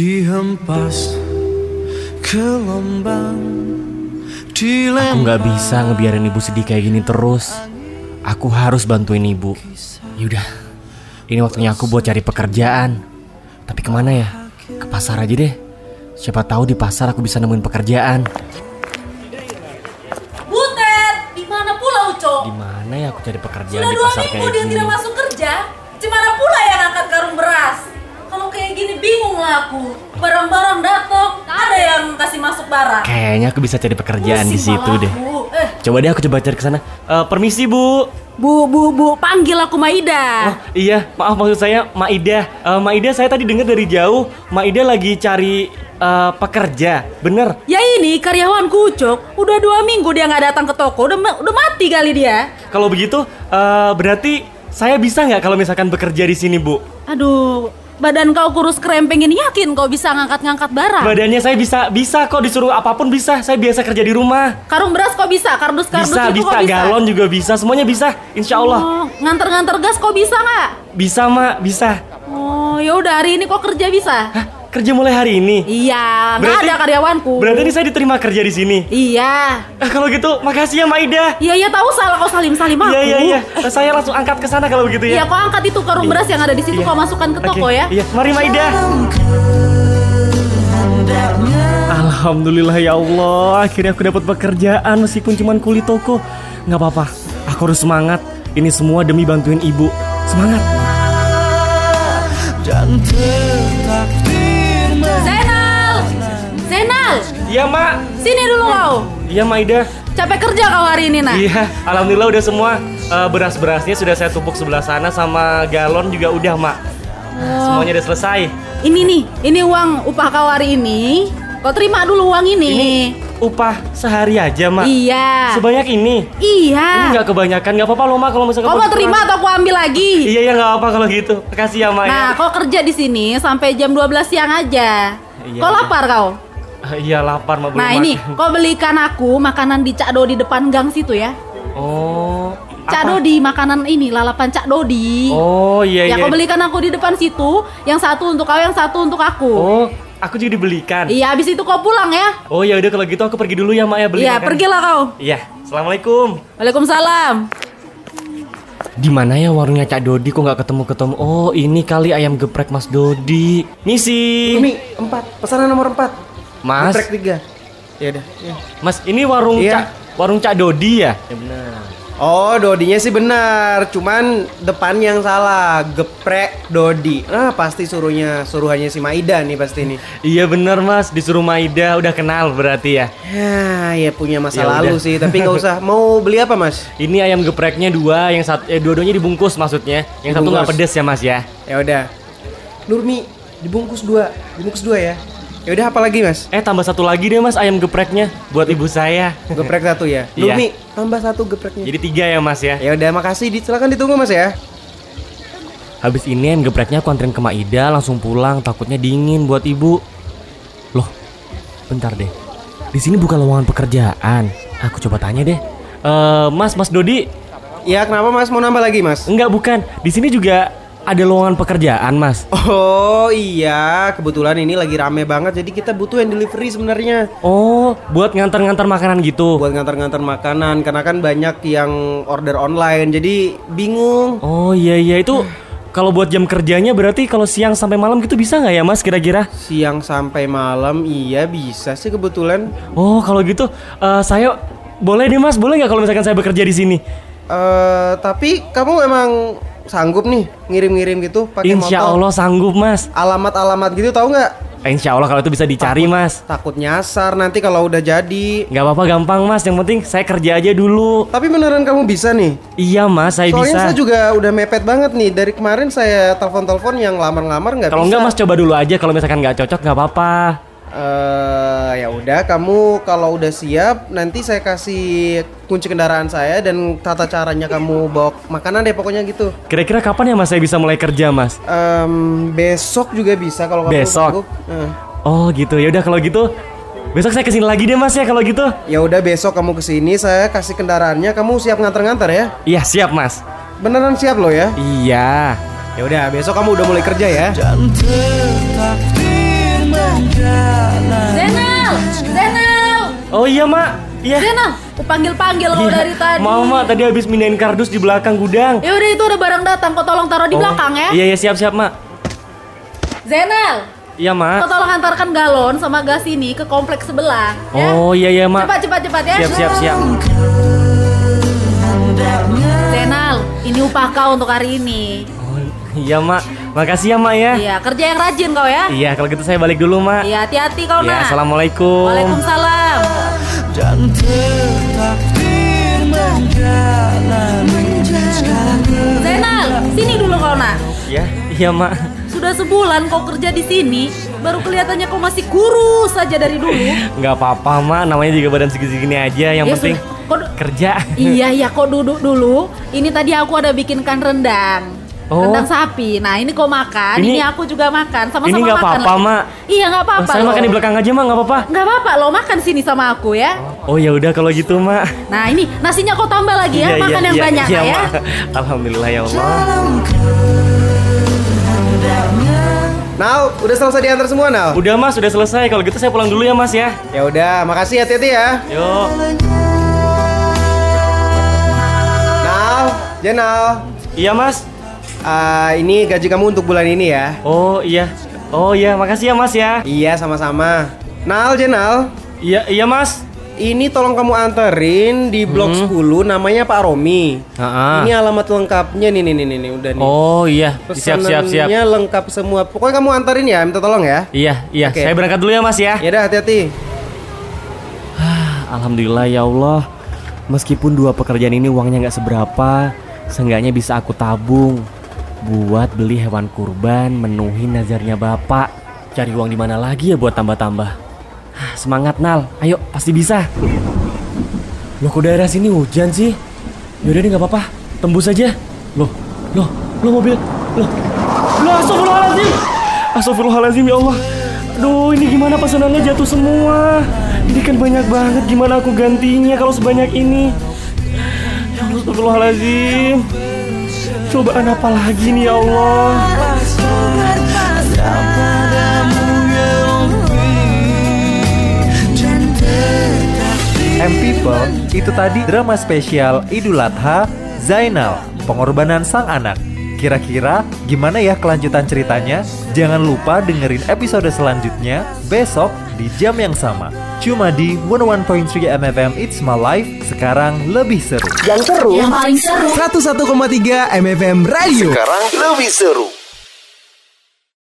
Dihempas ke lombang Aku nggak bisa ngebiarin ibu sedih kayak gini terus. Aku harus bantuin ibu. Yaudah, ini waktunya aku buat cari pekerjaan. Tapi ke mana ya? Ke pasar aja deh. Siapa tahu di pasar aku bisa nemuin pekerjaan. Butet, di mana pula Uco? Di mana ya aku cari pekerjaan Sudah di dua pasar minggu kayak dia gini? tidak masuk kerja. Gimana pula yang angkat karung beras? Bingung lah aku. Barang-barang datang, ada yang kasih masuk barang. Kayaknya aku bisa cari pekerjaan di Pusing situ malah deh. Eh, Coba deh aku coba cari ke sana. Eh, permisi bu. Bu, bu, bu, panggil aku Maida. Oh iya, maaf maksud saya Maida. Eh, Maida saya tadi dengar dari jauh Maida lagi cari eh, pekerja, bener? Ya ini karyawan kucuk, udah dua minggu dia nggak datang ke toko, udah ma- udah mati kali dia. Kalau begitu eh, berarti saya bisa nggak kalau misalkan bekerja di sini bu? Aduh, badan kau kurus krempeng ini yakin kau bisa ngangkat-ngangkat barang? Badannya saya bisa bisa kok disuruh apa pun bisa. Saya biasa kerja di rumah. Karung beras kau bisa, kardus-kardus Bisa itu bisa bisa. galon juga bisa. Semuanya bisa. Insya Allah Oh, nganter-nganter gas kau bisa nggak? bisa mak bisa. Oh, ya udah hari ini kau kerja bisa? Hah, kerja mulai hari ini? Iya, Berarti- ada karyawanku. Berarti ini saya diterima kerja di sini. Iya. Eh, kalau gitu makasih ya Maida. Iya, iya tahu salah kau salim-salim aku. Iya iya iya. Eh, Saya langsung angkat ke sana kalau begitu Iya, ya. kau angkat itu karung beras yang ada di situ Iya. kau masukkan ke toko Oke, ya. Iya, mari Maida. Alhamdulillah ya Allah, akhirnya aku dapat pekerjaan meskipun cuma kulit toko. Nggak apa-apa, aku harus semangat. Ini semua demi bantuin ibu. Semangat. Dan Iya mak. Sini dulu kau. Iya Maida. Capek kerja kau hari ini, nak? Iya, alhamdulillah udah semua Eh, beras-berasnya sudah saya tumpuk sebelah sana sama galon juga udah mak. Semuanya udah selesai. Ini nih, ini uang upah kau hari ini. Kau terima dulu uang ini. Ini upah sehari aja mak. Iya. Sebanyak ini. Ini Iya. nggak kebanyakan, nggak apa-apa loh mak kalau misalkan Kau mau terima atau aku ambil lagi? Iya ya nggak apa kalau gitu. Makasih ya mak. ya. Nah, kau kerja di sini sampai jam 12 siang aja. Iya, kau iya. lapar kau? Iya lapar mak belum Nah, ini makan. kau belikan aku makanan di Cak Dodi depan gang situ ya. Oh. Cak apa? Dodi makanan ini lalapan Cak Dodi. Oh iya ya iya. kau belikan aku di depan situ, yang satu untuk kau, yang satu untuk aku. Oh, aku juga dibelikan. Iya, habis itu kau pulang ya. Oh ya udah kalau gitu aku pergi dulu ya mak ya beli Iya, pergilah kau. Iya, assalamualaikum. Waalaikumsalam. Di mana ya warungnya Cak Dodi kok nggak ketemu ketemu? Oh ini kali ayam geprek Mas Dodi. Misi. Ini empat, pesanan nomor empat. Mas, Geprek tiga. Ya udah. Mas ini warung Iya. Cak warung Cak Dodi ya? Ya benar. Oh, Dodinya sih benar, cuman depan yang salah, geprek Dodi. Nah, pasti suruhnya suruhannya si Maida nih pasti nih. Iya bener Mas, disuruh Maida udah kenal berarti ya. Ya, ya punya masa Ya lalu udah. sih, tapi nggak usah. Mau beli apa, Mas? Ini ayam gepreknya dua, yang satu eh, dua-duanya dibungkus maksudnya. Yang satu Dibungkus. nggak pedes ya Mas ya. Ya udah. Nurmi, dibungkus dua, dibungkus dua ya. Ya udah apa lagi, Mas? Eh tambah satu lagi deh Mas ayam gepreknya buat ibu saya. Geprek satu ya. Iya. Nurmi, tambah satu gepreknya. Jadi tiga ya Mas ya. Ya udah, makasih. Silakan ditunggu, Mas ya. Habis ini ayam gepreknya aku anterin ke Maida langsung pulang takutnya dingin buat ibu. Loh, bentar deh. Di sini bukan lowongan pekerjaan. Aku coba tanya deh. Eh, Mas, Mas Dodi, Ya, kenapa Mas mau nambah lagi, Mas? enggak bukan. Di sini juga ada lowongan pekerjaan, Mas. Oh iya, kebetulan ini lagi rame banget jadi kita butuh yang delivery sebenarnya Oh, buat ngantar-ngantar makanan gitu. buat ngantar-ngantar makanan karena kan banyak yang order online jadi bingung. Oh iya iya itu kalau buat jam kerjanya berarti kalau siang sampai malam gitu bisa nggak ya Mas kira-kira? Siang sampai malam iya bisa sih kebetulan. Oh kalau gitu eh, saya boleh deh Mas boleh nggak kalau misalkan saya bekerja di sini? Eh tapi kamu emang sanggup nih ngirim-ngirim gitu pakai motor? Insya Allah sanggup Mas. Alamat-alamat gitu tahu nggak? Insya Allah kalau itu bisa dicari Mas. Takut nyasar nanti kalau udah jadi. Nggak apa-apa gampang Mas. Yang penting saya kerja aja dulu. Tapi beneran kamu bisa nih? Iya Mas saya Soalnya bisa. saya juga udah mepet banget nih dari kemarin saya telepon-telepon yang lamar-lamar nggak bisa. Kalau nggak Mas coba dulu aja. Kalau misalkan nggak cocok nggak apa-apa. Eh ya udah kamu kalau udah siap nanti saya kasih kunci kendaraan saya dan tata caranya kamu bawa makanan deh pokoknya gitu. Kira-kira kapan ya Mas saya bisa mulai kerja Mas? Em, besok juga bisa kalau kamu Besok? sanggup. Eh. Oh gitu ya udah kalau gitu. Besok saya ke sini lagi deh Mas ya kalau gitu. Ya udah besok kamu ke sini saya kasih kendaraannya kamu siap nganter-nganter ya. Iya siap Mas. Beneran siap loh ya. Iya. Ya udah besok kamu udah mulai kerja ya. dan Zainal, Zainal, Oh iya mak, iya. Zainal, aku panggil-panggil kau Iya. dari tadi. Mau mak tadi habis mindahin kardus di belakang gudang. Ya udah itu ada barang datang, kau tolong taruh di Oh, belakang ya. Iya iya siap siap mak. Zainal, Iya kau mak. tolong antarkan galon sama gas ini ke kompleks sebelah. Ya. Oh iya iya mak. Cepat cepat cepat ya. Siap siap siap. Zainal, ini upah kau untuk hari ini. Iya mak. Makasih ya mak ya. Iya, kerja yang rajin kau ya. Iya kalau gitu saya balik dulu mak. Iya, hati-hati kau Iya nak. assalamualaikum. Waalaikumsalam. dan tertakdir menjalani segala Zainal, sini dulu kau nak. Ya iya mak. Sudah sebulan kau kerja di sini, baru kelihatannya kau masih kurus saja dari dulu. Nggak apa-apa mak. Namanya juga badan segini-segini aja. Yang Ya penting sudah. Kau- kerja. iya, iya, kau duduk dulu. Ini tadi aku ada bikinkan rendang. Oh. Rendang sapi. Nah, ini kau makan, ini, Ini- aku juga makan. Sama-sama Ini nggak makan apa-apa. Mak. Iya, nggak Oh, apa-apa. saya loh. makan di belakang aja mak. Nggak apa-apa. Nggak apa-apa, lo makan sini sama aku ya. Oh ya udah kalau gitu mak. Nah, ini nasinya kau tambah lagi ya, Iya, iya, makan yang iya, banyak iya, nah, ya. Mak. Alhamdulillah ya Allah. Now, udah selesai diantar semua Now? Udah mas, sudah selesai. Kalau gitu saya pulang dulu ya mas ya. Ya udah, makasih hati-hati ya. Yuk. Now, Jenal. Iya mas. Ah, ini gaji kamu untuk bulan ini ya. Oh iya. Oh iya, makasih ya mas ya. Iya, sama-sama. Nal, Jenal. Iya iya mas. Ini tolong kamu anterin di blok 10 namanya Pak Romi. Ha-ha. Ini alamat lengkapnya nih nih nih nih, udah nih. Oh iya, siap siap siap. Lengkap semua. Pokoknya kamu anterin ya, minta tolong ya. Iya iya, Oke. saya berangkat dulu ya mas ya. Ya udah hati-hati. Alhamdulillah ya Allah. Meskipun dua pekerjaan ini uangnya nggak seberapa, seenggaknya bisa aku tabung buat beli hewan kurban, menuhi nazarnya bapak. Cari uang di mana lagi ya buat tambah-tambah? Hah, Semangat Nal, ayo pasti bisa. Loh kok daerah sini hujan sih? Yaudah deh nggak apa-apa, tembus aja. Loh, loh, loh mobil, loh, loh astagfirullahaladzim, astagfirullahaladzim ya Allah. Aduh ini gimana pesanannya jatuh semua Ini kan banyak banget Gimana aku gantinya kalau sebanyak ini Ya Allah astagfirullahaladzim Cobaan apa lagi nih ya Allah M People itu tadi drama spesial Idul Adha Zainal, pengorbanan sang anak. Kira-kira gimana ya kelanjutan ceritanya? Jangan lupa dengerin episode selanjutnya besok di jam yang sama. Cuma di 101.3 MFM It's My Life sekarang lebih seru. Yang paling seru 101,3 MFM Radio. Sekarang lebih seru.